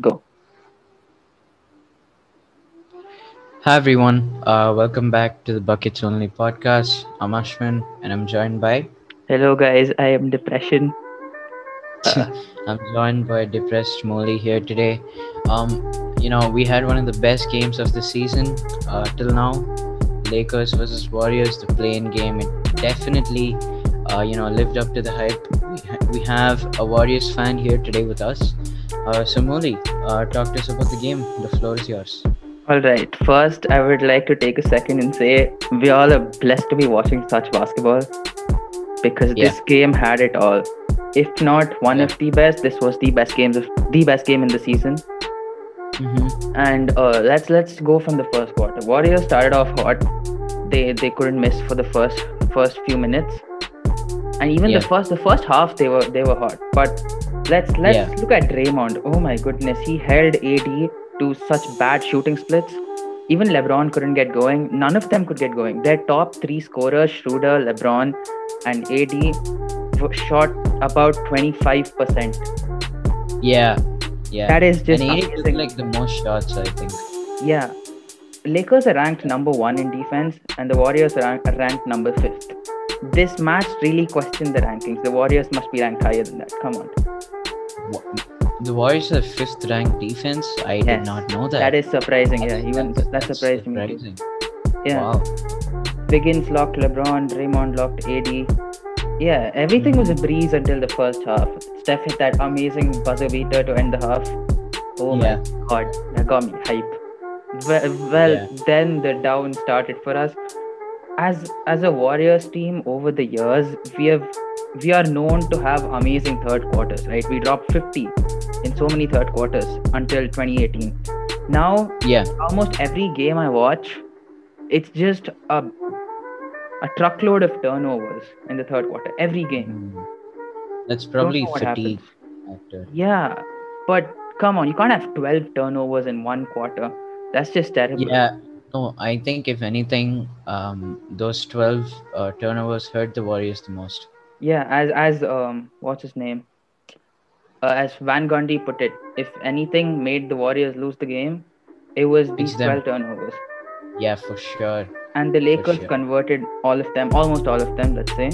Go. Hi everyone, uh, welcome back to the Buckets Only podcast. I'm Ashwin and I'm joined by Hello, guys. I am Depression. Uh, I'm joined by depressed Molly here today. Um, you know, we had one of the best games of the season uh, till now. Lakers versus Warriors, the play-in game. It definitely, uh, you know, lived up to the hype. We, ha- we have a Warriors fan here today with us. Uh, so Molly, uh, talk to us about the game. The floor is yours. all right. First, I would like to take a second and say we all are blessed to be watching such basketball because Yeah. this game had it all. If not one Yeah. of the best, this was the best games of the best game in the season. Mm-hmm. And uh, let's let's go from the first quarter. Warriors started off hot. They they couldn't miss for the first first few minutes, and even Yeah. the first the first half they were they were hot. But let's let's Yeah. look at Draymond. Oh my goodness, he held AD to such bad shooting splits. Even LeBron couldn't get going. None of them could get going. Their top three scorers, Schroeder, LeBron, and AD, shot about twenty five percent. Yeah, yeah. That is just and he took like the most shots, I think. Yeah. Lakers are ranked number one in defense, and the Warriors are rank- are ranked number fifth. This match really questioned the rankings. The Warriors must be ranked higher than that. Come on. The Warriors are fifth ranked defense. I Yes. did not know that. That is surprising. Yeah, even That's- that surprised me. too. Yeah. Wow. Wiggins locked LeBron, Draymond locked AD. Yeah, everything was a mm-hmm. breeze until the first half. Steph hit that amazing buzzer beater to end the half. Oh Yeah. my god, that got me hype. Well, well Yeah. then the down started for us. As as a Warriors team over the years, we have we are known to have amazing third quarters, right? We dropped 50 in so many third quarters until 2018. Now Yeah. almost every game I watch, it's just a a truckload of turnovers in the third quarter. Every game. Mm. That's probably fatigue factor. Yeah, but come on, you can't have 12 turnovers in one quarter. That's just terrible. Yeah. No, I think if anything, um, those twelve uh, turnovers hurt the Warriors the most. Yeah, as as um, what's his name? Uh, as Van Gundy put it, if anything made the Warriors lose the game, it was these 12 turnovers. Yeah, for sure. And the Lakers sure. converted all of them, almost all of them, let's say.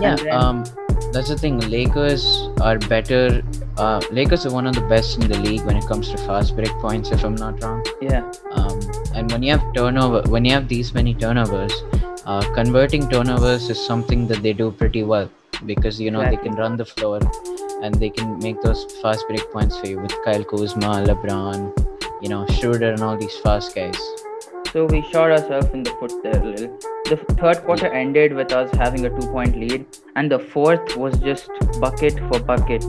Yeah. Then- Um, that's the thing. Lakers are better. Uh, Lakers are one of the best in the league when it comes to fast break points, if I'm not wrong. Yeah, um, and when you have turnover when you have these many turnovers uh, converting turnovers is something that they do pretty well because you know they can run the floor and they can make those fast break points for you with Kyle Kuzma, LeBron, you know Schroeder and all these fast guys. So we shot ourselves in the foot there a little. The third quarter ended with us having a two-point lead, and the fourth was just bucket for bucket.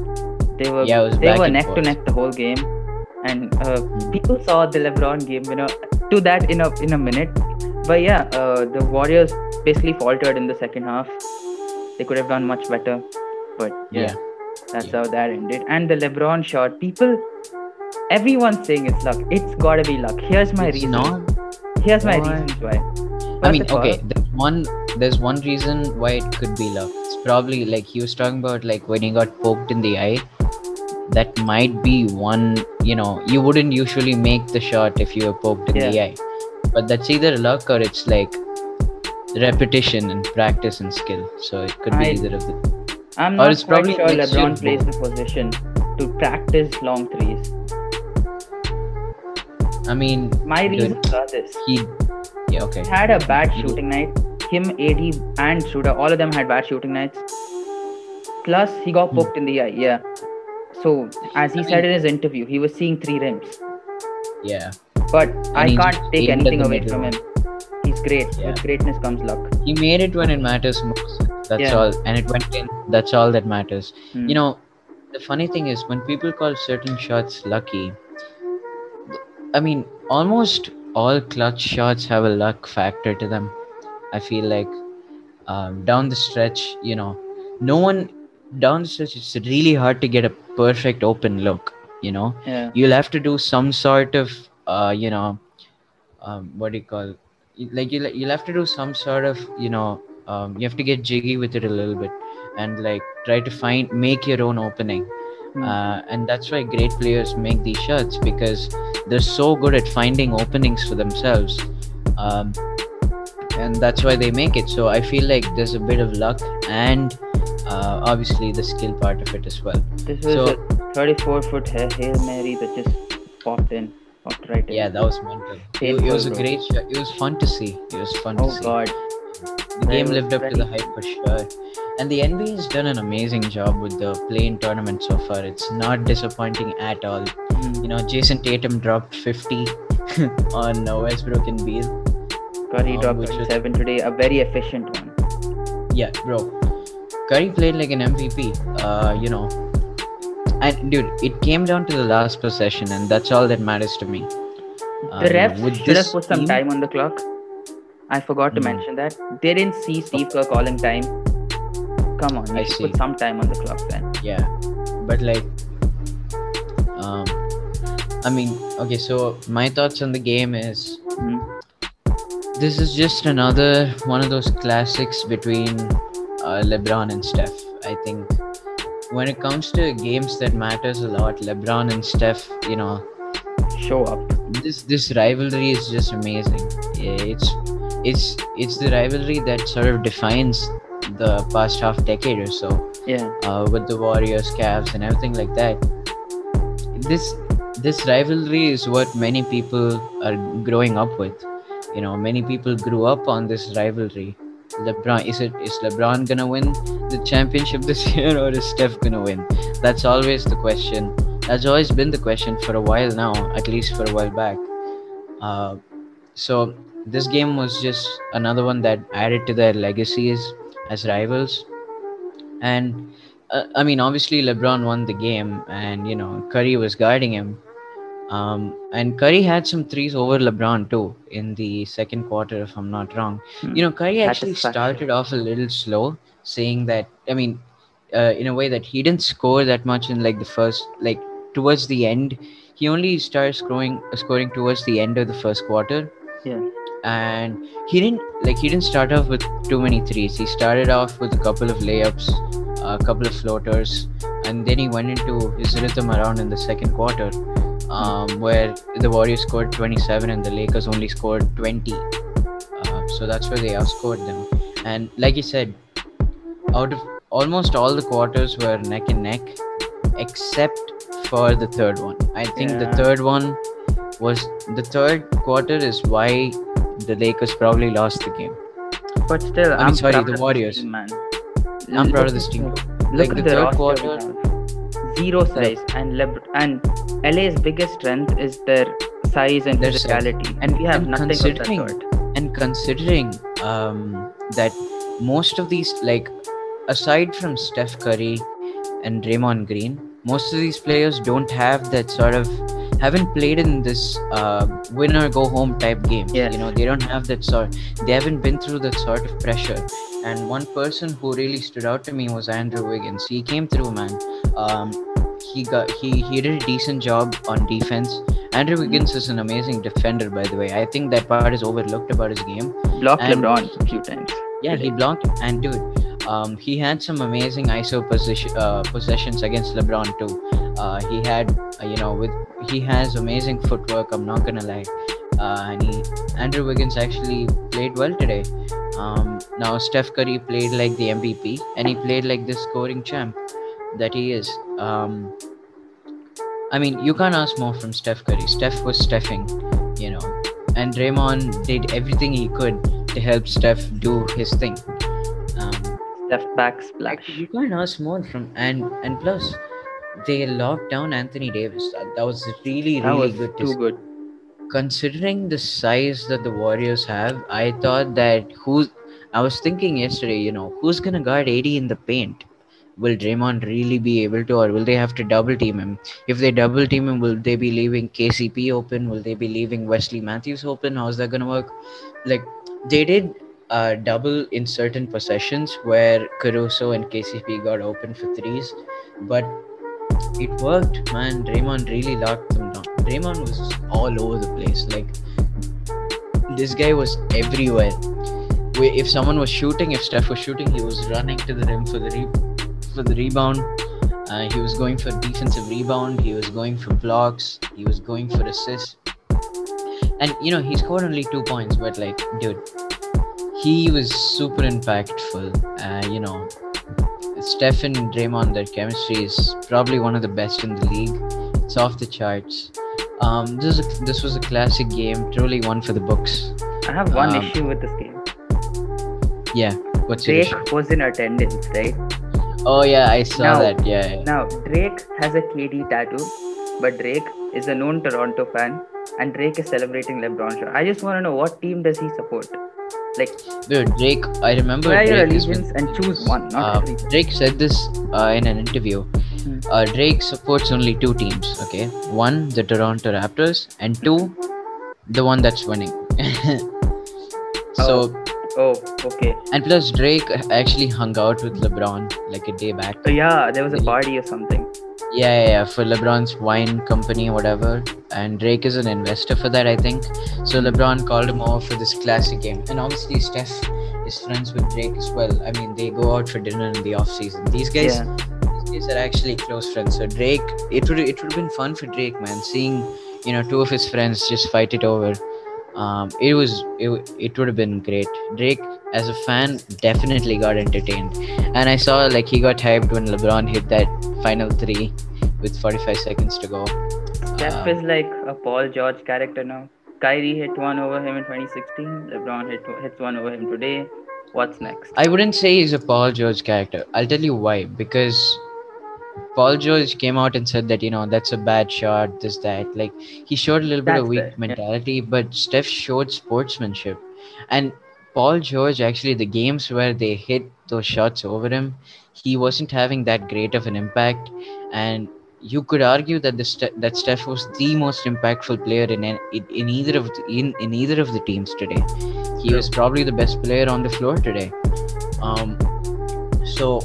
They were Yeah, they were neck to neck the whole game, and uh, people saw the LeBron game. You know, to that in a in a minute. But yeah, uh, the Warriors basically faltered in the second half. They could have done much better, but yeah, Yeah. that's Yeah. how that ended. And the LeBron shot, people, everyone's saying it's luck. It's gotta be luck. Here's my It's reason. not. Here's my Why? reasons why. I mean, okay. There's one. There's one reason why it could be luck. It's probably like he was talking about, like when he got poked in the eye. That might be one. You know, you wouldn't usually make the shot if you were poked in the eye, but that's either luck or it's like repetition and practice and skill. So it could be I- either of the. I'm Or not quite probably sure LeBron plays the position to practice long threes. I mean, My reasons are this. he. Yeah. Okay. He had a bad shooting night. Him, AD, and Schroeder, all of them had bad shooting nights. Plus, he got Hmm. poked in the eye. Yeah. So, as he I said mean- in his interview, he was seeing three rims. Yeah. But I can't take anything away from him. He's great. Yeah. With greatness comes luck. He made it when it matters most. That's Yeah. all, and it went in. That's all that matters. Hmm. You know, the funny thing is when people call certain shots lucky, I mean, almost all clutch shots have a luck factor to them. I feel like um, down the stretch, you know, no one down the stretch. It's really hard to get a perfect open look. You know, Yeah. you'll have to do some sort of, uh, you know, um, what do you call? Like you'll you'll have to do some sort of, you know, um, you have to get jiggy with it a little bit, and like try to find make your own opening Hmm. uh, and that's why great players make these shots because they're so good at finding openings for themselves. Um, and that's why they make it. So I feel like there's a bit of luck and uh, obviously the skill part of it as well. This was So- a 34 foot Hail Mary that just popped in, right. Yeah, that was mental. It, it was a great shot. It was fun to see. It was fun to Oh see. god. The game lived up to the hype for sure. And the NBA has done an amazing job with the play-in tournament so far. It's not disappointing at all. Hmm. You know, Jayson Tatum dropped 50 on uh, Westbrook and Beal. Curry um, dropped which was- today, a very efficient one. Yeah, bro. Curry played like an MVP. Uh, you know, and dude, it came down to the last possession, and that's all that matters to me. Um, The refs should have put some team- time on the clock. I forgot to Hmm. mention that. They didn't see Steve Kerr calling time. Come on, you I should see. put some time on the clock then. yeah but like um i mean okay so my thoughts on the game is Hmm. this is just another one of those classics between uh, lebron and steph i think when it comes to games that matters a lot lebron and steph you know Show up. this this rivalry is just amazing Yeah, it's it's it's the rivalry that sort of defines the past half decade or so Yeah. uh, with the Warriors, Cavs, and everything like that. This this rivalry is what many people are growing up with. You know, many people grew up on this rivalry. LeBron is it is LeBron gonna win the championship this year or is Steph gonna win? That's always the question. That's always been the question for a while now, at least for a while back. Uh, so this game was just another one that added to their legacies as rivals and uh, I mean, obviously LeBron won the game, and you know Curry was guarding him. Um, and Curry had some threes over LeBron too in the second quarter, if I'm not wrong. Hmm. You know, Curry actually started off a little slow, saying that I mean, uh, in a way that he didn't score that much in like the first, like towards the end. He only started scoring, scoring towards the end of the first quarter Yeah. and he didn't like he didn't start off with too many threes he started off with a couple of layups a couple of floaters and then he went into his rhythm around in the second quarter um, where the warriors scored 27 and the lakers only scored 20 uh, so that's where they outscored them and like you said out of almost all the quarters were neck and neck except for the third one i think the third one was the third quarter is why the Lakers probably lost the game. But still, I I'm sorry, the Warriors. team, man. I'm proud of this team. Look Like at the the third roster quarter-. Zero size, and Leb- and LA's biggest strength is their size and Their size. physicality, And- we have and nothing of that sort. And considering um, that most of these, like, aside from Steph Curry and Draymond Green, most of these players don't have that sort of haven't played in this uh, win or go home type game. Yeah. You know, they don't have that sort. They haven't been through that sort of pressure. And one person who really stood out to me was Andrew Wiggins. He came through, man. Um, he got he he did a decent job on defense. Andrew Wiggins is an amazing defender, by the way. I think that part is overlooked about his game. Blocked and- LeBron a few times. Yeah, he blocked and dude, um, he had some amazing ISO position uh, possessions against LeBron too. Uh, he had, uh, you know, with he has amazing footwork. I'm not gonna lie. Uh, and he, Andrew Wiggins actually played well today. Um, now Steph Curry played like the MVP, and he played like the scoring champ that he is. Um, I mean, you can't ask more from Steph Curry. Steph was Steffing, you know, and Draymond did everything he could to help Steph do his thing. Steph back like, splash. you can't ask more from and and plus they locked down Anthony Davis. That, that was really That really was good. Too good. Considering the size that the Warriors have, I thought that who's I was thinking yesterday, you know, who's gonna guard AD in the paint? Will Draymond really be able to, or will they have to double team him? If they double team him, will they be leaving KCP open? Will they be leaving Wesley Matthews open? How's that gonna work? Like they did uh, double in certain possessions where Caruso and KCP got open for threes, but it worked, man. Draymond really locked them down. Draymond was all over the place. Like this guy was everywhere. Wh- If someone was shooting, if Steph was shooting, he was running to the rim for the re- for the rebound. Uh, he was going for defensive rebound. He was going for blocks. He was going for assists. And you know he scored only two points, but like, dude, he was super impactful. Uh, you know, Steph and Draymond, their chemistry is probably one of the best in the league. It's off the charts. Um, this is a, this was a classic game, truly one for the books. I have one Um, issue with this game. Yeah, what's your Drake issue? was in attendance, right? Oh yeah, I saw Now- that. Yeah, yeah. Now, Drake has a KD tattoo, but Drake is a known Toronto fan, and Drake is celebrating LeBron. I just want to know what team does he support? Like, Dude, Drake. I remember your allegiance and choose one, not uh. Drake said this uh, in an interview. Hmm. Uh, Drake supports only two teams. Okay, one the Toronto Raptors, and two the one that's winning. so Oh, okay. and plus Drake actually hung out with LeBron like a day back. So yeah, there was a party or something. Yeah, yeah, for LeBron's wine company whatever. And Drake is an investor for that, I think. So LeBron called him over for this classic game. And obviously Steph is friends with Drake as well. I mean, they go out for dinner in the off season. These guys, Yeah. these guys are actually close friends. So Drake, it would it would have been fun for Drake, man, seeing you know two of his friends just fight it over. Um, it was it, it would have been great. Drake, as a fan, definitely got entertained, and I saw like he got hyped when LeBron hit that final three with 45 seconds to go. Steph Um, is like a Paul George character now. Kyrie hit one over him in 2016. LeBron hit hits one over him today. What's next? I wouldn't say he's a Paul George character. I'll tell you why. Because Paul George came out and said that, you know, that's a bad shot, this, that. Like, he showed a little bit That's of weak yeah. mentality, but Steph showed sportsmanship. And Paul George, actually, the games where they hit those shots over him, he wasn't having that great of an impact. And you could argue that the Ste- that Steph was the most impactful player in in, in either of the, in, in either of the teams today. He was probably the best player on the floor today. Um, so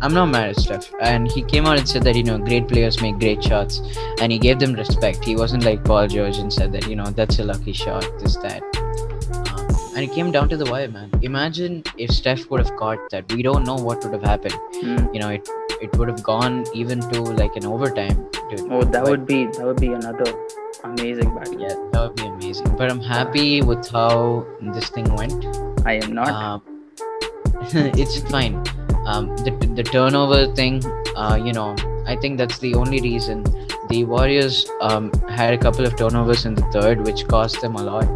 I'm not mad at Steph. And he came out and said that you know great players make great shots, and he gave them respect. He wasn't like Paul George and said that you know that's a lucky shot, this that. And it came down to the wire, man. Imagine if Steph would have caught that. We don't know what would have happened. Hmm. You know, it it would have gone even to like an overtime, dude. Oh, that But- would be that would be another amazing battle. yeah, that would be amazing. But I'm happy with how this thing went. I am not. Um, it's fine. Um, the, the turnover thing, uh, you know, I think that's the only reason. The Warriors um, had a couple of turnovers in the third, which cost them a lot.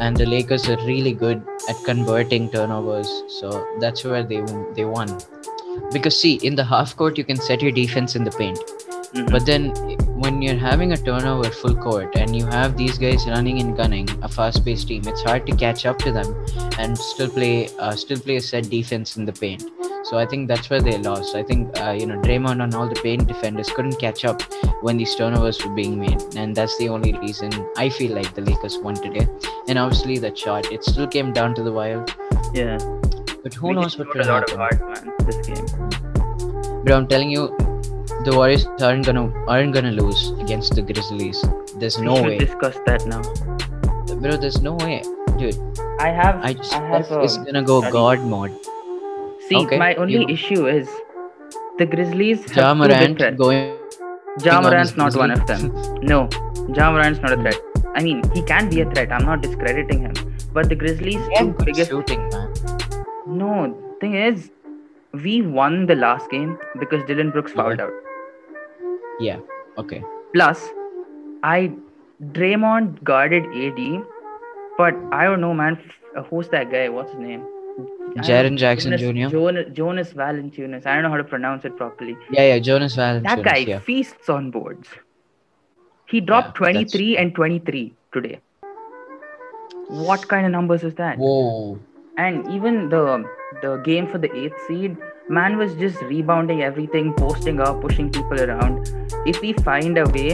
And the Lakers are really good at converting turnovers, so that's where they they won. Because see, in the half court, you can set your defense in the paint. Mhm. But then when you're having a turnover full court and you have these guys running and gunning, a fast-paced team, it's hard to catch up to them and still play uh, still play a set defense in the paint. So I think that's where they lost. I think uh, you know Draymond and all the paint defenders couldn't catch up when these turnovers were being made, and that's the only reason I feel like the Lakers won today. And obviously that shot, it still came down to the wire. yeah. But who We knows what could a lot of happen? heart, man. This game. But I'm telling you, the Warriors aren't gonna aren't gonna lose against the Grizzlies. There's we no should way, discuss that now. bro. There's no way, dude. I have. I just I have. Is um, gonna go study. God mode. See, Okay, my only you- issue is the Grizzlies have Ja two big Morant threats. going. Ja Morant's not one of them. No, Ja Morant's not a threat. I mean, he can be a threat. I'm not discrediting him. But the Grizzlies' Yeah, two biggest. shooting, man. No, thing is, we won the last game because Dillon Brooks fouled out. Yeah. Okay. Plus, I Draymond guarded AD, but I don't know, man. F- uh, Who's that guy? What's his name? Jaren. Jackson Jonas, Jr. Jonas, Jonas Valanciunas. I don't know how to pronounce it properly. Yeah, yeah. Jonas Valanciunas. That guy Yeah. feasts on boards. He dropped Yeah, that's- 23 and 23 today. What kind of numbers is that? Whoa. And even the the game for the eighth seed, man was just rebounding everything, posting up, pushing people around. If we find a way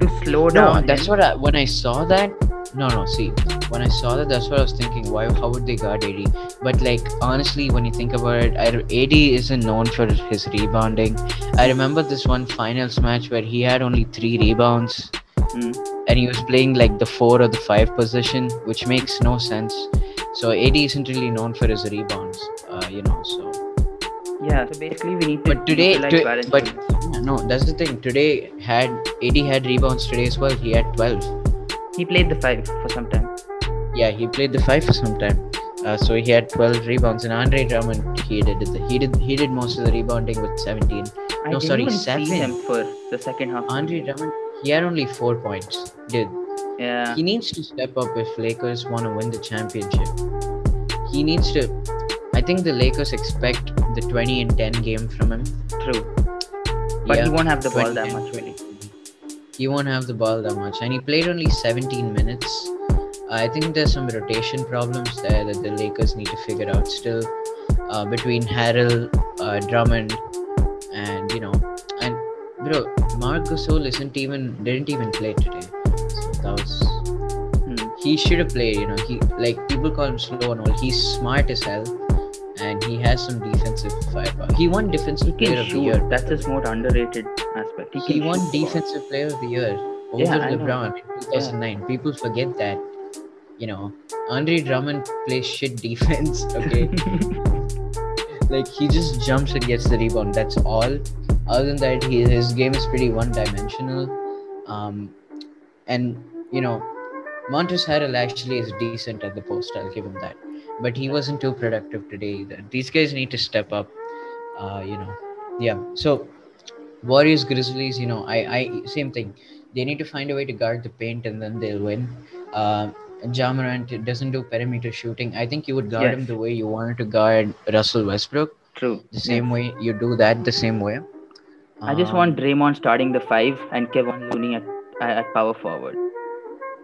to slow No, down, that's him- what I, when I saw that. No, no. See, when I saw that, that's what I was thinking. Why? How would they guard AD? But like honestly, when you think about it, I, AD isn't known for his rebounding. I remember this one finals match where he had only three rebounds, Hmm. and he was playing like the four or the five position, which makes no sense. So AD isn't really known for his rebounds, uh, you know. So Yeah, so basically we need to But today, to- Valanciunas. but no, that's the thing. Today had AD had rebounds today as well. He had 12. he played the five for some time. Yeah, he played the five for some time. Uh, so he had 12 rebounds, and Andre Drummond he did the, he did he did most of the rebounding with 17. I No, sorry, even seven. see him for the second half. Andre. Drummond he had only four points. Dude, Yeah, he needs to step up if Lakers want to win the championship. He needs to. I think the Lakers expect the 20 and 10 game from him. true. But Yeah, he won't have the ball that much, really. He won't have the ball that much, and he played only 17 minutes. I think there's some rotation problems there that the Lakers need to figure out still uh, between Harrell, uh, Drummond, and you know, and bro, Marc Gasol isn't even didn't even play today. So that was Hmm. he should have played. You know, he like people call him slow and all. He's smart as hell, and he has some defensive firepower. He won defensive He player can of the year. That's his more underrated aspect. He, He won shoot defensive player of the year over Yeah, LeBron in 2009. People forget that. You know, Andre Drummond plays shit defense. Okay, like he just jumps and gets the rebound. That's all. Other than that, he, his game is pretty one-dimensional. Um, and you know, Montrezl Harrell actually is decent at the post. I'll give him that. But he wasn't too productive today either. These guys need to step up. Uh, you know, yeah. So Warriors, Grizzlies, you know, I, I same thing. They need to find a way to guard the paint and then they'll win. Uh, Ja Morant doesn't do perimeter shooting. I think you would guard him the way you wanted to guard Russell Westbrook. True. The same Yeah. way you do that the same way. I just Um, want Draymond starting the five and Kevin Looney at, at power forward.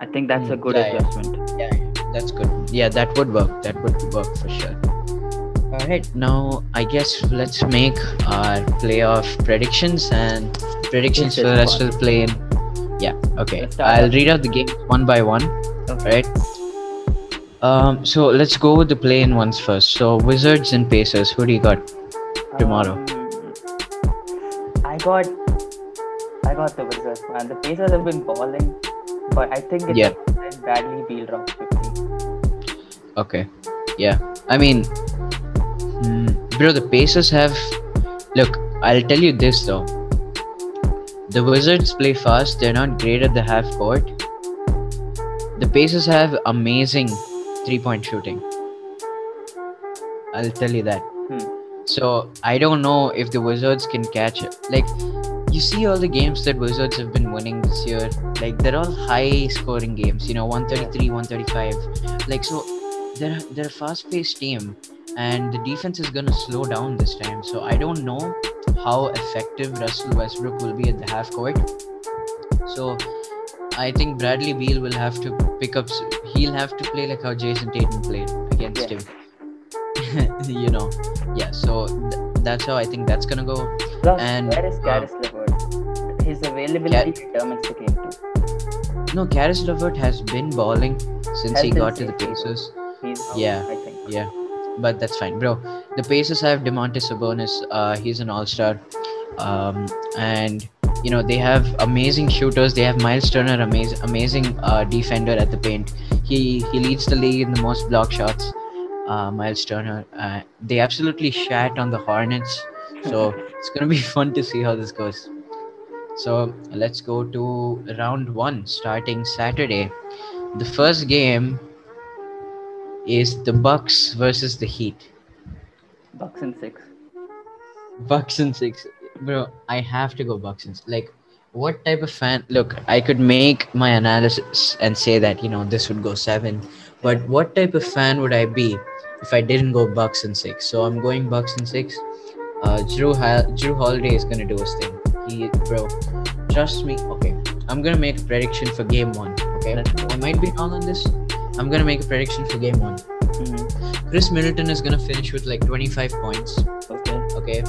I think that's a Hmm, good yeah, adjustment. Yeah, that's good. Yeah, that would work. That would work for sure. All right, now I guess let's make our playoff predictions and predictions for the rest of the play-in. Yeah, okay. I'll read out the games one by one. Right. Um. So let's go with the play-in ones first. So Wizards and Pacers. Who do you got? tomorrow. Um, I got, I got the Wizards, man. The Pacers have been balling, but I think it's Yeah. badly Beal drops 50. Okay. Yeah. I mean, mm, bro, the Pacers have. Look, I'll tell you this though. The Wizards play fast. They're not great at the half court. The Pacers have amazing three-point shooting. I'll tell you that. Hmm. So I don't know if the Wizards can catch it. Like, you see all the games that Wizards have been winning this year. Like, they're all high-scoring games. You know, 133, 135. Like, so they're they're a fast-paced team, and the defense is gonna slow down this time. So I don't know how effective Russell Westbrook will be at the half court. So I think Bradley Beal will have to pick up. He'll have to play like how Jayson Tatum played against Yeah. him. you know, yeah. So th- that's how I think that's gonna go. Plus, And, where is uh, LeVert? His availability determines the game too. No, Caris LeVert has been balling since Has he got to the Pacers. Yeah. I think. Yeah, but that's fine, bro. The Pacers have Domantas Sabonis. Uh, he's an All-Star, um, and you know they have amazing shooters. They have Miles Turner, amazing, amazing uh, defender at the paint. He he leads the league in the most block shots. Uh, Miles Turner. Uh, they absolutely shat on the Hornets, so it's gonna be fun to see how this goes. So let's go to round one, starting Saturday. The first game is the Bucks versus the Heat. Bucks and six. Bucks and six, bro. I have to go Bucks and like. What type of fan? Look, I could make my analysis and say that you know this would go seven, but what type of fan would I be if I didn't go Bucks and six? So I'm going Bucks and six. Uh, Drew ha- Jrue Holiday is gonna do his thing. He, bro, trust me. Okay, I'm gonna make a prediction for game one. Okay, I might be wrong on this. I'm gonna make a prediction for game one. Mhm. Khris Middleton is gonna finish with like 25 points. Okay. Okay.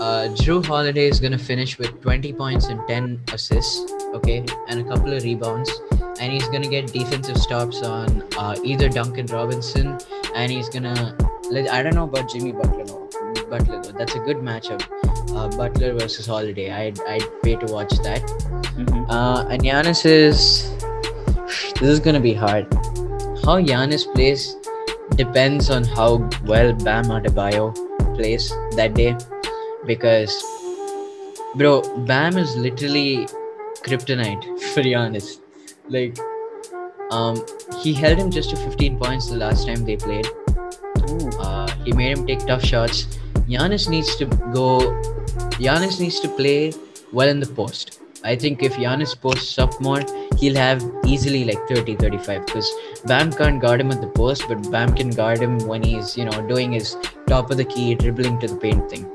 Uh, Jrue Holiday is gonna finish with 20 points and 10 assists. Okay, and a couple of rebounds, and he's gonna get defensive stops on uh, either Duncan Robinson, and he's going to, I don't know about Jimmy Butler. No, Butler though. That's a good matchup. Uh, Butler versus Holiday. I'd I'd pay to watch that. Mhm. Uh, and Giannis is. This is gonna be hard. How Giannis plays depends on how well Bam Adebayo plays that day because, bro, Bam is literally kryptonite for Giannis. Like, um, he held him just to 15 points the last time they played. Uh, he made him take tough shots. Giannis needs to go. Giannis needs to play well in the post. I think if Giannis posts up more, he'll have easily like 30, 35 because Bam can't guard him at the post, but Bam can guard him when he's you know doing his top of the key dribbling to the paint thing.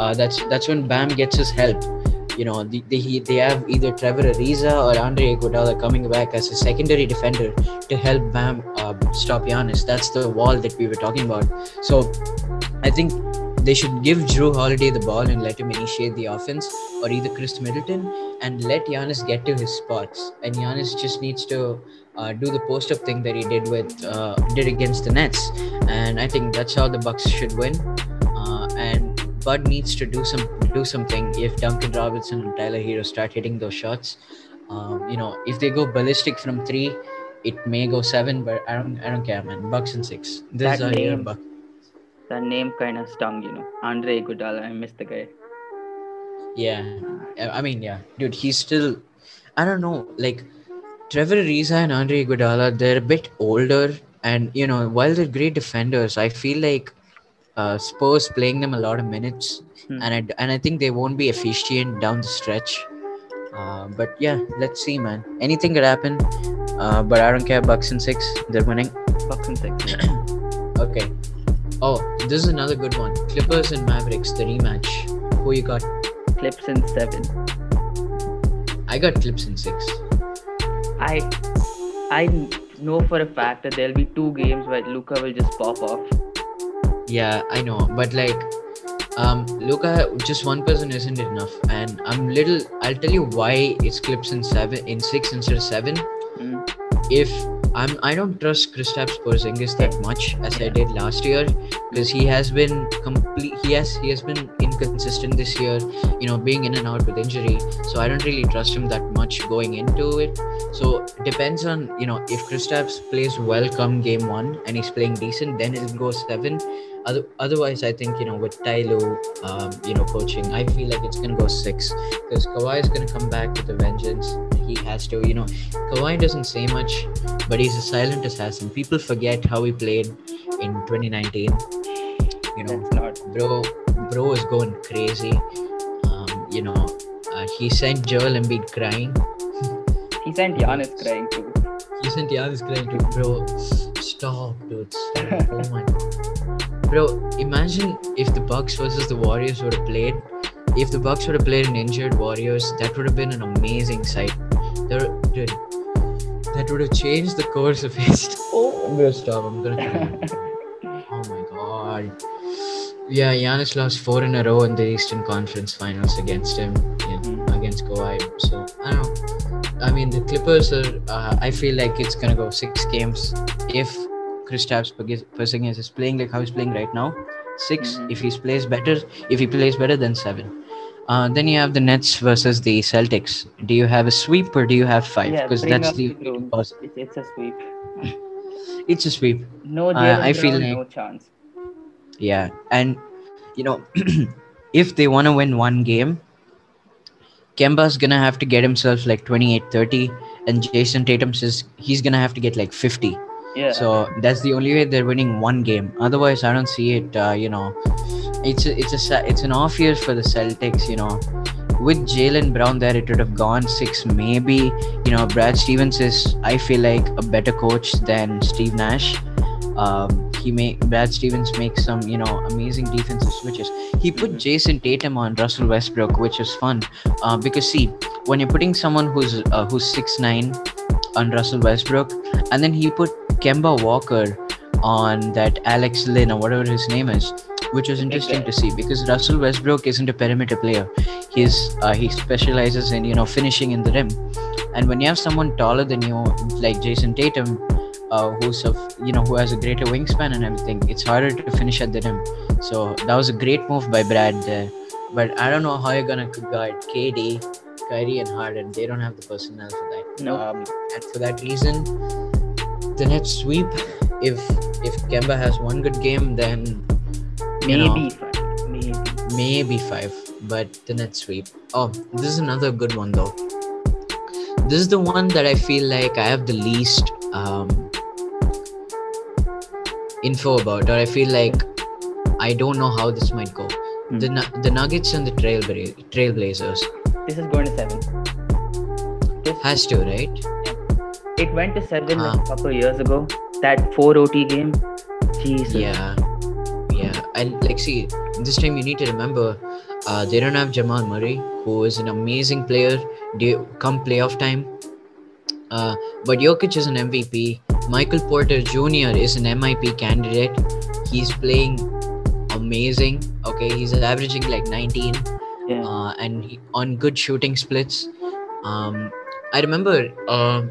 Uh, that's that's when Bam gets his help. You know, they, they, they have either Trevor Ariza or Andre Iguodala coming back as a secondary defender to help Bam uh, stop Giannis. That's the wall that we were talking about. So, I think they should give Jrue Holiday the ball and let him initiate the offense, or either Khris Middleton and let Giannis get to his spots. And Giannis just needs to uh, do the post up thing that he did with uh, did against the Nets. And I think that's how the Bucks should win. Uh, and Bud needs to do some do something if Duncan Robinson and Tyler Herro start hitting those shots. Um, you know, if they go ballistic from three, it may go seven, but I don't I don't care, man. Bucks and six. This That is our name- Bucks. That name kind of stung, you know. Andre Iguodala, I miss the guy. Yeah, I I mean, yeah, dude, he's still. I don't know, like Trevor Ariza and Andre Iguodala, they're a bit older, and you know, while they're great defenders, I feel like uh, Spurs playing them a lot of minutes, Hmm. and I and I think they won't be efficient down the stretch. Uh, but yeah, let's see, man. Anything could happen. Uh, but I don't care. Bucks and six, they're winning. Bucks and six. Okay. Oh, this is another good one. Clippers and Mavericks, the rematch. Who you got? Clips in seven. I got Clips in six. I I know for a fact that there'll be two games where Luka will just pop off. Yeah, I know, but like, um, Luka, just one person isn't enough, and I'm little. I'll tell you why it's clips in seven, in six instead of seven. Mm. If I'm, I don't trust Kristaps Porzingis that much as I did last year, because he has been complete. He has he has been inconsistent this year. You know, being in and out with injury, so I don't really trust him that much going into it. So it depends on you know if Kristaps plays well come game one and he's playing decent, then it'll go seven. Other, otherwise, I think you know with Ty Lue, um, you know coaching, I feel like it's gonna go six because Kawhi is gonna come back with a vengeance. He has to, you know. Kawhi doesn't say much, but he's a silent assassin. People forget how he played in 2019. You know, bro, bro is going crazy. Um, you know, uh, he sent Joel Embiid crying. He sent Giannis crying too. He sent Giannis crying too, bro. Stop, dude. Stop. oh my god. Bro, imagine if the Bucks versus the Warriors would have played. If the Bucks would have played an injured Warriors, that would have been an amazing sight. There, dude, that would have changed the course of history. Oh, I'm gonna stop. I'm gonna. oh my god. Yeah, Giannis lost four in a row in the Eastern Conference Finals against him, yeah, against Kawhi. So I don't know. I mean, the Clippers are. Uh, I feel like it's gonna go six games if Kristaps Porzingis Porzingis is playing like how he's playing right now. 6 Mhm. If he plays better, if he plays better, then seven. Uh, then you have the Nets versus the Celtics. Do you have a sweep or do you have five? Because bring that's the the room. pos- It's, it's a sweep. it's a sweep. No Uh, I feel like- no chance. Yeah, and you know, if they want to win one game, Kemba's gonna have to get himself like 28 30, and Jayson Tatum says he's gonna have to get like 50. Yeah. So that's the only way they're winning one game. Otherwise, I don't see it. Uh, you know, it's a, it's a it's an off year for the Celtics. You know, with Jaylen Brown there, it would have gone six maybe. You know, Brad Stevens is I feel like a better coach than Steve Nash. Um, he make Brad Stevens makes some you know amazing defensive switches. He put. Jayson Tatum on Russell Westbrook, which is fun uh, because see when you're putting someone who's uh, who's six nine on Russell Westbrook, and then he put Kemba Walker on that Alex Lynn or whatever his name is, which was interesting to see because Russell Westbrook isn't a perimeter player. He's uh, he specializes in you know finishing in the rim, and when you have someone taller than you like Jayson Tatum, uh, who's of you know who has a greater wingspan and everything, it's harder to finish at the rim. So that was a great move by Brad there. But I don't know how you're gonna guard KD, Kyrie, and Harden. They don't have the personnel for that. Nope. Um, and for that reason, the Nets sweep. If if Kemba has one good game, then you know, Maybe. fine. maybe five, but the Nets sweep. Oh, this is another good one though. This is the one that I feel like I have the least um, info about, or I feel like I don't know how this might go. Hmm. The the Nuggets and the Trailbla- Trailblazers This is going to seven. This, has to right. it went to seven like Uh. a couple of years ago. That four OT game. Jesus. Yeah, yeah, and like, see, this time you need to remember, uh, they don't have Jamal Murray, who is an amazing player. Come playoff time, uh, but Jokic is an MVP. Michael Porter Jr. is an MIP candidate. He's playing amazing. Okay, he's averaging like 19, Yeah. uh, and he, on good shooting splits. Um, I remember uh,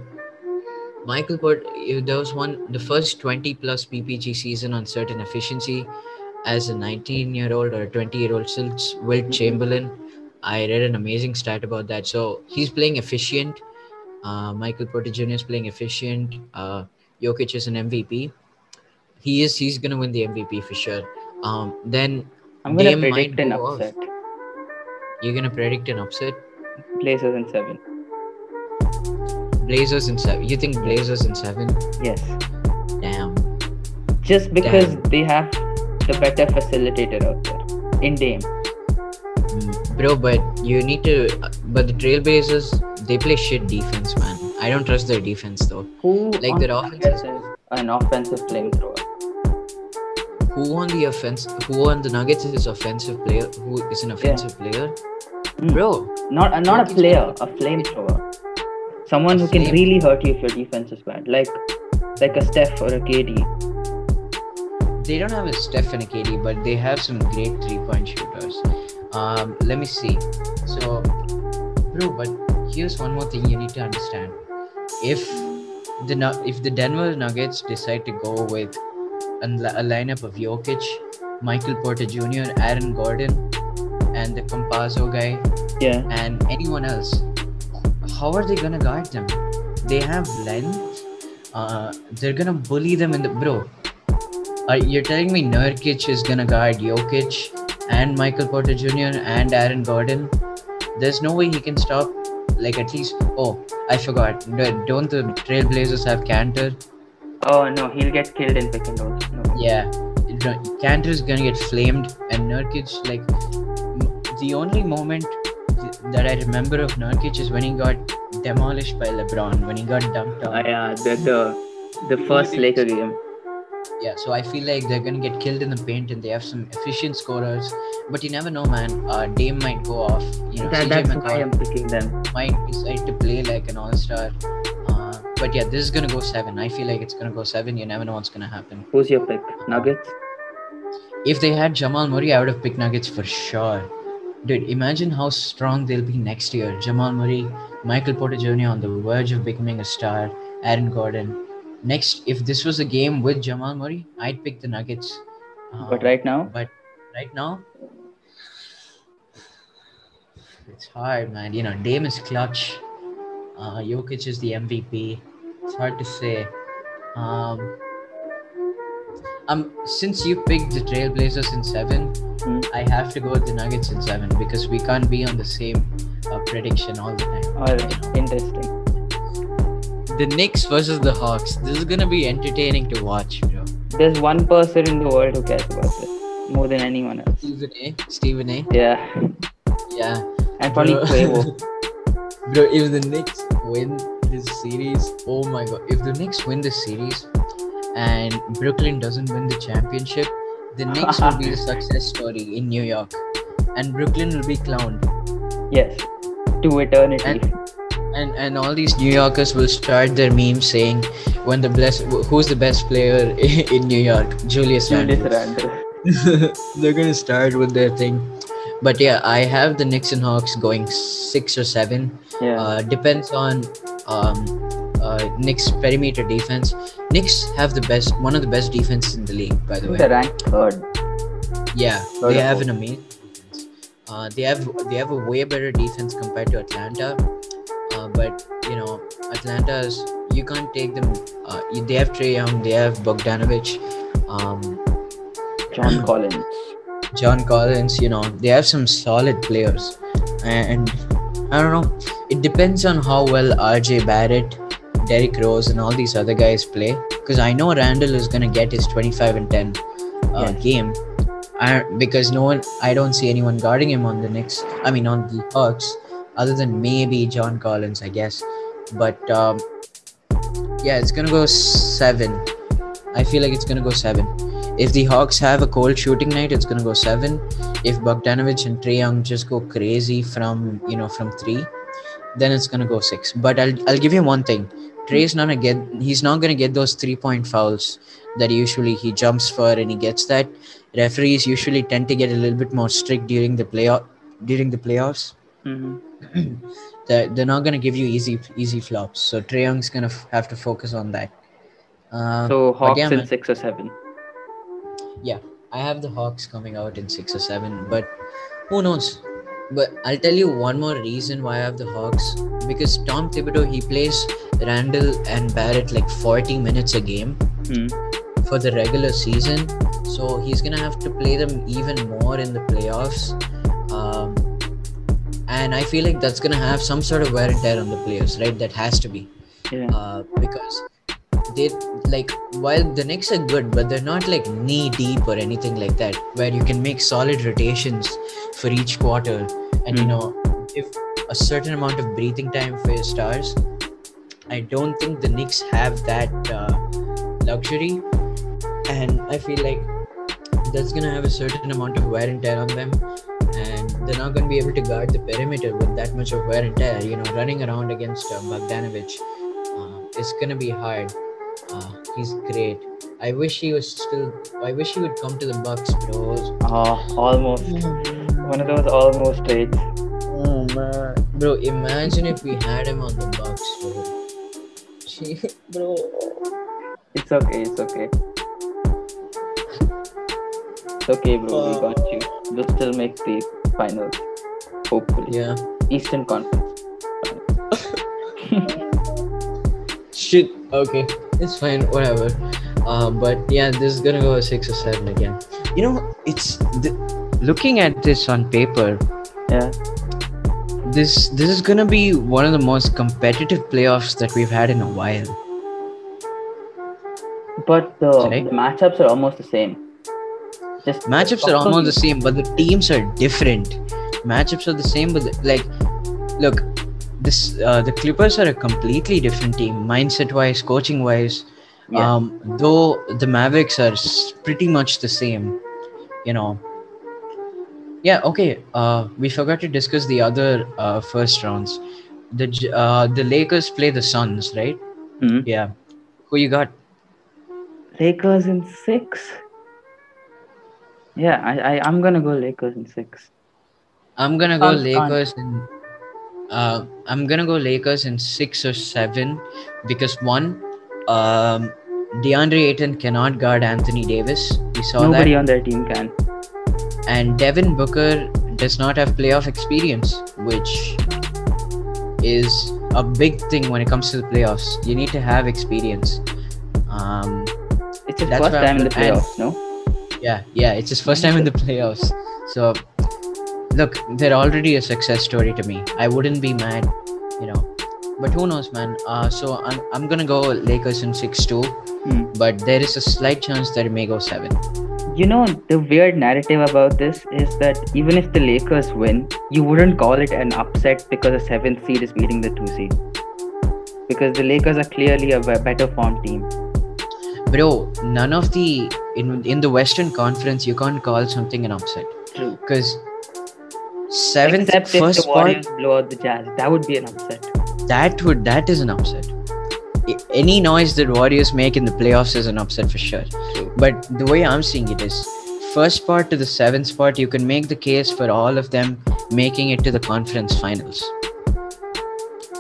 Michael Port. There was one the first 20 plus PPG season on certain efficiency as a 19 year old or 20 year old since Wilt Mhm. Chamberlain. I read an amazing stat about that. So he's playing efficient. Uh, Michael Porter Jr. is playing efficient. Uh, Jokic is an MVP. He is. He's gonna win the MVP for sure. Um, then I'm gonna Dame might predict an off. You're gonna predict an upset. Blazers in seven. Blazers in seven. You think Blazers in seven? Yes. Damn. Just because Damn. they have the better facilitator out there in Dame. Mm, Bro, but you need to. But the Trailblazers, they play shit defense, man. I don't trust their defense though. Who Like their offense is an offensive flamethrower? Who on the offense? Who on the Nuggets is offensive player? Who is an offensive player? Mm. Bro, Not uh, not a player, a flamethrower. Someone A who can really hurt you if your defense is bad, like like a Steph or a KD. they don't have a Steph and a KD, but they have some great three-point shooters. Um, let me see. So, bro, but here's one more thing you need to understand. If the if the Denver Nuggets decide to go with a, lineup of Jokic, Michael Porter Jr., Aaron Gordon, and the Campazzo guy, Yeah. and anyone else, how are they gonna guard them? They have length. Uh, they're gonna bully them in the bro. Are you're telling me Nurkic is gonna guard Jokic and Michael Porter Jr. and Aaron Gordon? There's no way he can stop. Like at least. Oh, I forgot. Do- Don't the Trailblazers have Kanter? Oh no, he'll get killed in pick and rolls. No. Yeah, Kanter is gonna get flamed, and Nurkic like m- the only moment th- that I remember of Nurkic is when he got demolished by LeBron when he got dumped Uh, on. yeah, the the the first Laker game. Yeah, so I feel like they're gonna get killed in the paint, and they have some efficient scorers. But you never know, man. Uh, Dame might go off. You know, That, CJ that's why McCollum I'm picking them. might decide to play like an all-star. But yeah, this is gonna go seven. I feel like it's gonna go seven. You never know what's gonna happen. Who's your pick? Nuggets. If they had Jamal Murray, I would have picked Nuggets for sure. Dude, imagine how strong they'll be next year. Jamal Murray, Michael Porter Jr. on the verge of becoming a star, Aaron Gordon. Next, if this was a game with Jamal Murray, I'd pick the Nuggets. Uh, But right now, but right now, it's hard, man. You know, Dame is clutch. Uh, Jokic is the MVP. It's hard to say. Um, um, since you picked the Trailblazers in seven, Hmm. I have to go with the Nuggets in seven because we can't be on the same uh, prediction all the time. alright, interesting. The Knicks versus the Hawks. This is gonna be entertaining to watch, bro. There's one person in the world who cares about this more than anyone else. Stephen A. Stephen A. Yeah, Yeah. and probably. Quavo. Bro, if the Knicks win this series, oh my god. If the Knicks win this series and Brooklyn doesn't win the championship, the Knicks will be the success story in New York. And Brooklyn will be clowned. Yes, to eternity. And- And and all these New Yorkers will start their memes saying when the best who's the best player in New York? Julius Julius Randle. Randle. They're gonna start with their thing. But yeah, I have the Knicks and Hawks going six or seven. Yeah. Uh, depends on um, uh, Knicks perimeter defense. Knicks have the best, one of the best defenses in the league, by the way. They're ranked third. Yeah, Third they have an amazing defense. Uh, they have they have a way better defense compared to Atlanta. Uh, but you know, Atlanta's you can't take them. Uh, you- they have Trae Young, they have Bogdanovich. Um, John Collins. John Collins, you know, they have some solid players. And I don't know, it depends on how well RJ Barrett, Derrick Rose, and all these other guys play. Because I know Randle is going to get his 25 and 10 uh, Yes. game. I, because no one, I don't see anyone guarding him on the Knicks. I mean, on the Hawks, other than maybe John Collins, I guess. But um, yeah, it's gonna go seven. I feel like it's gonna go seven. If the Hawks have a cold shooting night, it's gonna go seven. If Bogdanovich and Trae Young just go crazy from you know from three, then it's gonna go six. But I'll I'll give you one thing. Trae's not gonna get he's not gonna get those three point fouls that usually he jumps for and he gets that. Referees usually tend to get a little bit more strict during the playoff during the playoffs. Mhm. they're, they're not gonna give you easy easy flops. So Trae Young's gonna f- have to focus on that. Uh, So Hawks yeah, in six or seven. I have the Hawks coming out in six or seven, but who knows? But I'll tell you one more reason why I have the Hawks because Tom Thibodeau he plays Randle and Barrett like 40 minutes a game Hmm. for the regular season, so he's gonna have to play them even more in the playoffs. Um, and I feel like that's gonna have some sort of wear and tear on the players, right? That has to be Yeah. uh, because they like while the Knicks are good, but they're not like knee deep or anything like that, where you can make solid rotations for each quarter, and you Mm. know if a certain amount of breathing time for your stars. I don't think the Knicks have that uh, luxury, and I feel like that's gonna have a certain amount of wear and tear on them. And they're not going to be able to guard the perimeter with that much of wear and tear. You know, running around against uh, Bogdanovich, uh, it's gonna be hard. Uh, he's great. I wish he was still. I wish he would come to the Bucks, bro. Oh, almost. One of those almost trades. Oh man, bro! Imagine if we had him on the Bucks, bro. Gee, bro. It's okay. It's okay. It's okay, bro. We Uh, got you. We'll still make the finals. Hopefully. Yeah. Eastern Conference. Shit. Okay, it's fine. Whatever. Uh, but yeah, this is gonna go a six or seven again. You know, it's th- looking at this on paper. Yeah. This this is gonna be one of the most competitive playoffs that we've had in a while. But the, the matchups are almost the same. Just Matchups are almost the same, but the teams are different. Matchups are the same, but the, like, look, this uh, the Clippers are a completely different team, mindset-wise, coaching-wise. Yeah. Um, though the Mavericks are pretty much the same, you know. Yeah. Okay. Uh, we forgot to discuss the other uh, first rounds. The uh, the Lakers play the Suns, right? Hmm. Yeah. Who you got? Lakers in six. Yeah, I, I I'm gonna go Lakers in six. I'm gonna go Suns can't. Lakers in. Uh, I'm gonna go Lakers in six or seven because one, um, DeAndre Ayton cannot guard Anthony Davis. We saw that. Nobody on their team can. and Devin Booker does not have playoff experience, which is a big thing when it comes to the playoffs. You need to have experience. Um, It's his first time in I'm- the playoffs, no? yeah, yeah, it's his first time in the playoffs. So, look, they're already a success story to me. I wouldn't be mad, you know. But who knows, man? Uh, so I'm I'm gonna go Lakers in six two, Hmm. but there is a slight chance that it may go seven. You know, the weird narrative about this is that even if the Lakers win, you wouldn't call it an upset because the seventh seed is beating the two seed. Because the Lakers are clearly a better form team. Bro, none of the in in the Western Conference you can't call something an upset True. because seventh Except if first the spot Warriors blow out the Jazz, that would be an upset. that would that is an upset. Any noise that Warriors make in the playoffs is an upset for sure. But the way I'm seeing it is, first spot to the seventh spot, you can make the case for all of them making it to the conference finals.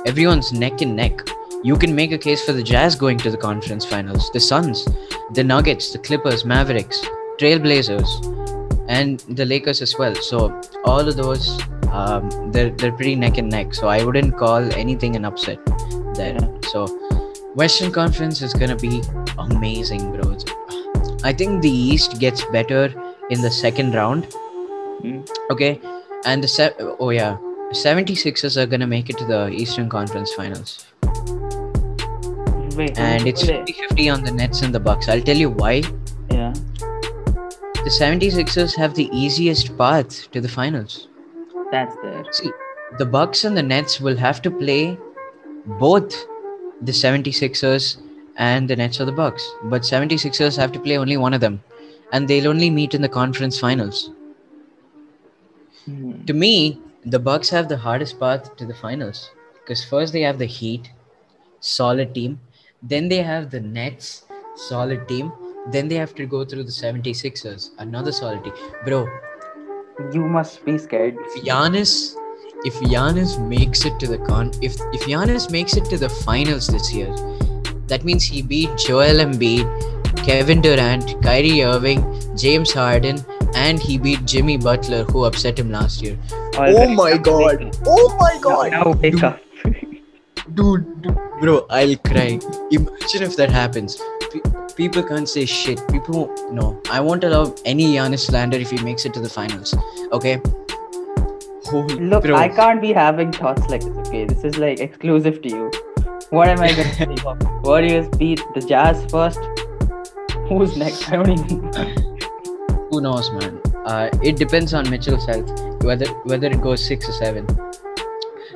Everyone's neck and neck. You can make a case for the Jazz going to the conference finals, the Suns, the Nuggets, the Clippers, Mavericks, Trailblazers, and the Lakers as well. So all of those, um, they're they're pretty neck and neck. So I wouldn't call anything an upset there. So Western Conference is gonna be amazing, bro. I think the East gets better in the second round. Hmm. Okay, and the se- oh yeah, 76ers are gonna make it to the Eastern Conference Finals, Wait, and it's wait, 50-50 on the Nets and the Bucks. I'll tell you why. yeah. The 76ers have the easiest path to the finals. That's there. See, the Bucks and the Nets will have to play both the 76ers and the Nets or the Bucks. But 76ers have to play only one of them. And they'll only meet in the conference finals. Hmm. To me, the Bucks have the hardest path to the finals. Because first they have the Heat, solid team. Then they have the Nets, solid team. Then they have to go through the 76ers, another solid team. Bro, You must be scared. if Giannis, if Giannis makes it to the con, if if Giannis makes it to the finals this year, that means he beat Joel Embiid, Kevin Durant, Kyrie Irving, James Harden, and he beat Jimmy Butler, who upset him last year. Already, my God. Oh my god! Now wake up. dude, dude, bro, I'll cry. Imagine if that happens. Pe- people can't say shit. People won't. No, I won't allow any Giannis slander if he makes it to the finals. Okay. Holy Look, bro. I can't be having thoughts like this. Okay, this is like exclusive to you. What am I gonna say? Warriors beat the Jazz first. Who's next? I don't even. Who knows, man? Uh, it depends on Mitchell's health whether whether it goes six or seven.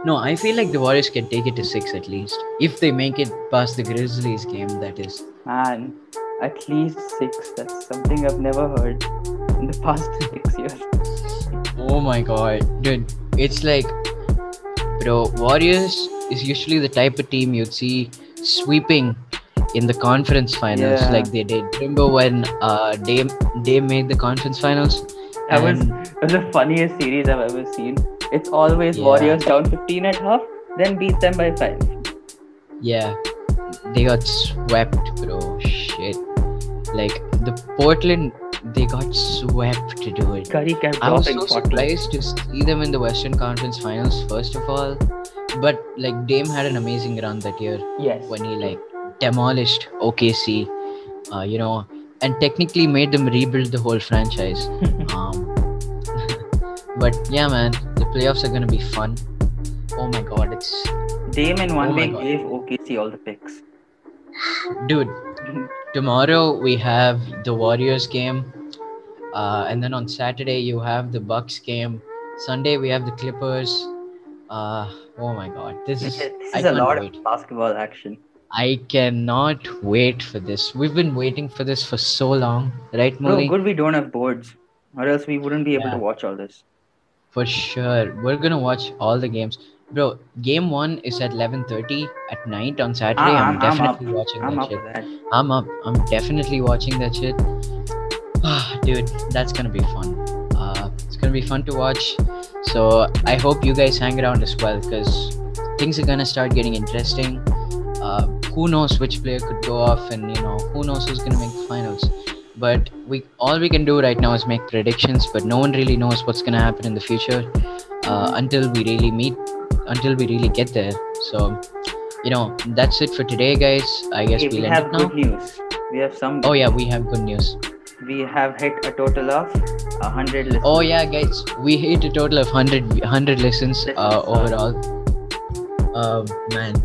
No, I feel like the Warriors can take it to six at least if they make it past the Grizzlies game. That is. Man, at least six. That's something I've never heard in the past six years. Oh my god, dude! It's like, bro, Warriors is usually the type of team you'd see sweeping in the conference finals, Yeah. like they did. Remember when uh Dame Dame made the conference finals? That was it was the funniest series I've ever seen. It's always Yeah. Warriors down 15 at half, then beat them by five. Yeah, they got swept, bro. Shit. Like the Portland, they got swept to do it. Curry kept I was so 40. surprised to see them in the Western Conference Finals, first of all. But like Dame had an amazing run that year Yes. when he like demolished OKC, uh, you know, and technically made them rebuild the whole franchise. Um, but yeah, man, playoffs are gonna be fun. Oh my god, it's Dame in one Oh my day God. gave OKC all the picks. dude. tomorrow we have the Warriors game, uh, and then on Saturday you have the Bucks game. Sunday we have the Clippers. Uh, oh my God, this is this is a lot wait. of basketball action. I cannot wait for this. We've been waiting for this for so long, right, Molly? good we don't have boards, or else we wouldn't be able Yeah. to watch all this. For sure, we're gonna watch all the games, bro. Game one is at eleven thirty at night on Saturday. Ah, I'm, I'm- I'm definitely watching I'm that shit. that. I'm up. I'm definitely watching that shit. Ah, Dude, that's gonna be fun. Uh, it's gonna be fun to watch. So I hope you guys hang around as well because things are gonna start getting interesting. Uh, who knows which player could go off, and you know who knows who's gonna make the finals. But we all we can do right now is make predictions, but no one really knows what's gonna happen in the future uh, until we really meet, until we really get there. So, you know, that's it for today, guys. I guess Okay, we'll we end have good news. We have some. Oh yeah, we have good news. We have hit a total of a hundred listeners. Oh yeah, guys, we hit a total of 100, 100 listens uh, overall. Um, man,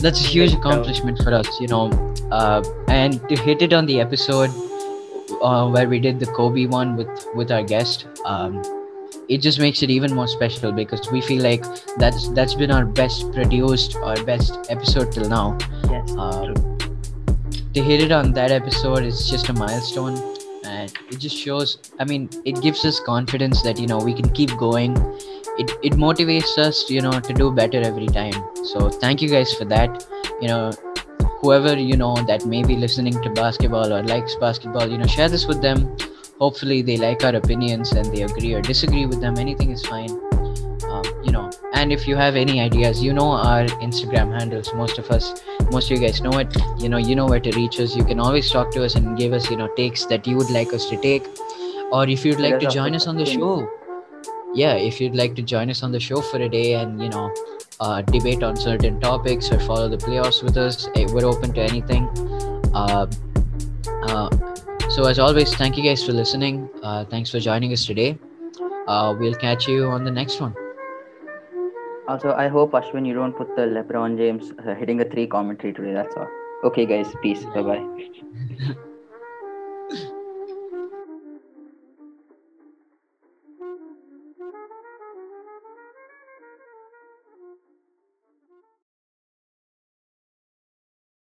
that's a huge accomplishment for us, you know. Uh, and to hit it on the episode uh, where we did the Kobe one with with our guest, um, it just makes it even more special because we feel like that's that's been our best produced or best episode till now. yes. Um, to hit it on that episode is just a milestone and it just shows i mean it gives us confidence that you know we can keep going it, it motivates us you know to do better every time so thank you guys for that you know whoever you know that may be listening to basketball or likes basketball you know share this with them. Hopefully they like our opinions and they agree or disagree with them. Anything is fine. Um, you know and if you have any ideas you know our instagram handles. Most of us most of you guys know it. You know you know where to reach us. You can always talk to us and give us you know takes that you would like us to take. Or if you'd like to join us on the show. Yeah if you'd like to join us on the show for a day and you know uh, debate on certain topics or follow the playoffs with us eh, we're open to anything uh, uh, So, as always, thank you guys for listening. Uh, thanks for joining us today. Uh, we'll catch you on the next one. Also, I hope Ashwin, you don't put the LeBron James uh, hitting a three commentary today. That's all. Okay, guys. Peace. Bye bye.